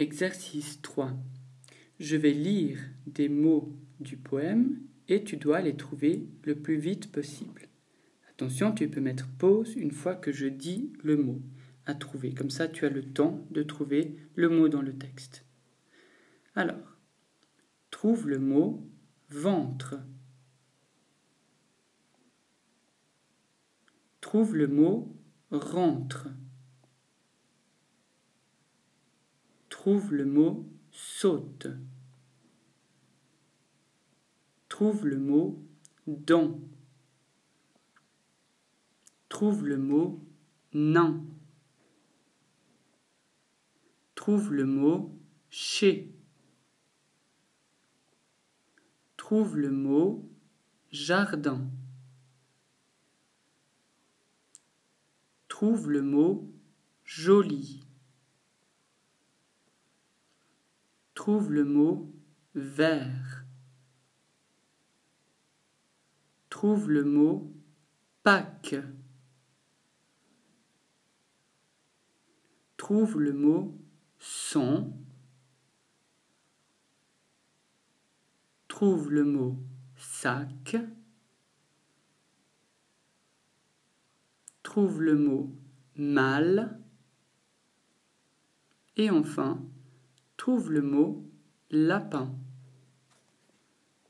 Exercice 3. Je vais lire des mots du poème et tu dois les trouver le plus vite possible. Attention, tu peux mettre pause une fois que je dis le mot à trouver. Comme ça, tu as le temps de trouver le mot dans le texte. Alors, trouve le mot ventre. Trouve le mot rentre. Trouve le mot saute. Trouve le mot dent. Trouve le mot nain. Trouve le mot chez. Trouve le mot jardin. Trouve le mot joli. Trouve le mot vert. Trouve le mot Pâques. Trouve le mot son. Trouve le mot sac. Trouve le mot mal. Et enfin, trouve le mot lapin.